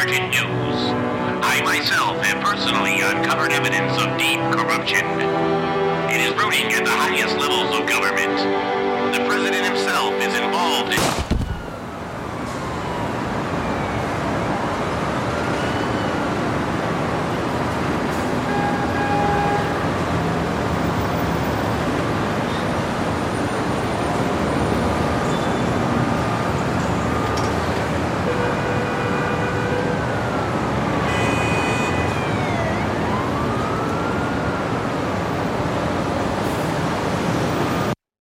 American News. I myself have personally uncovered evidence of deep corruption.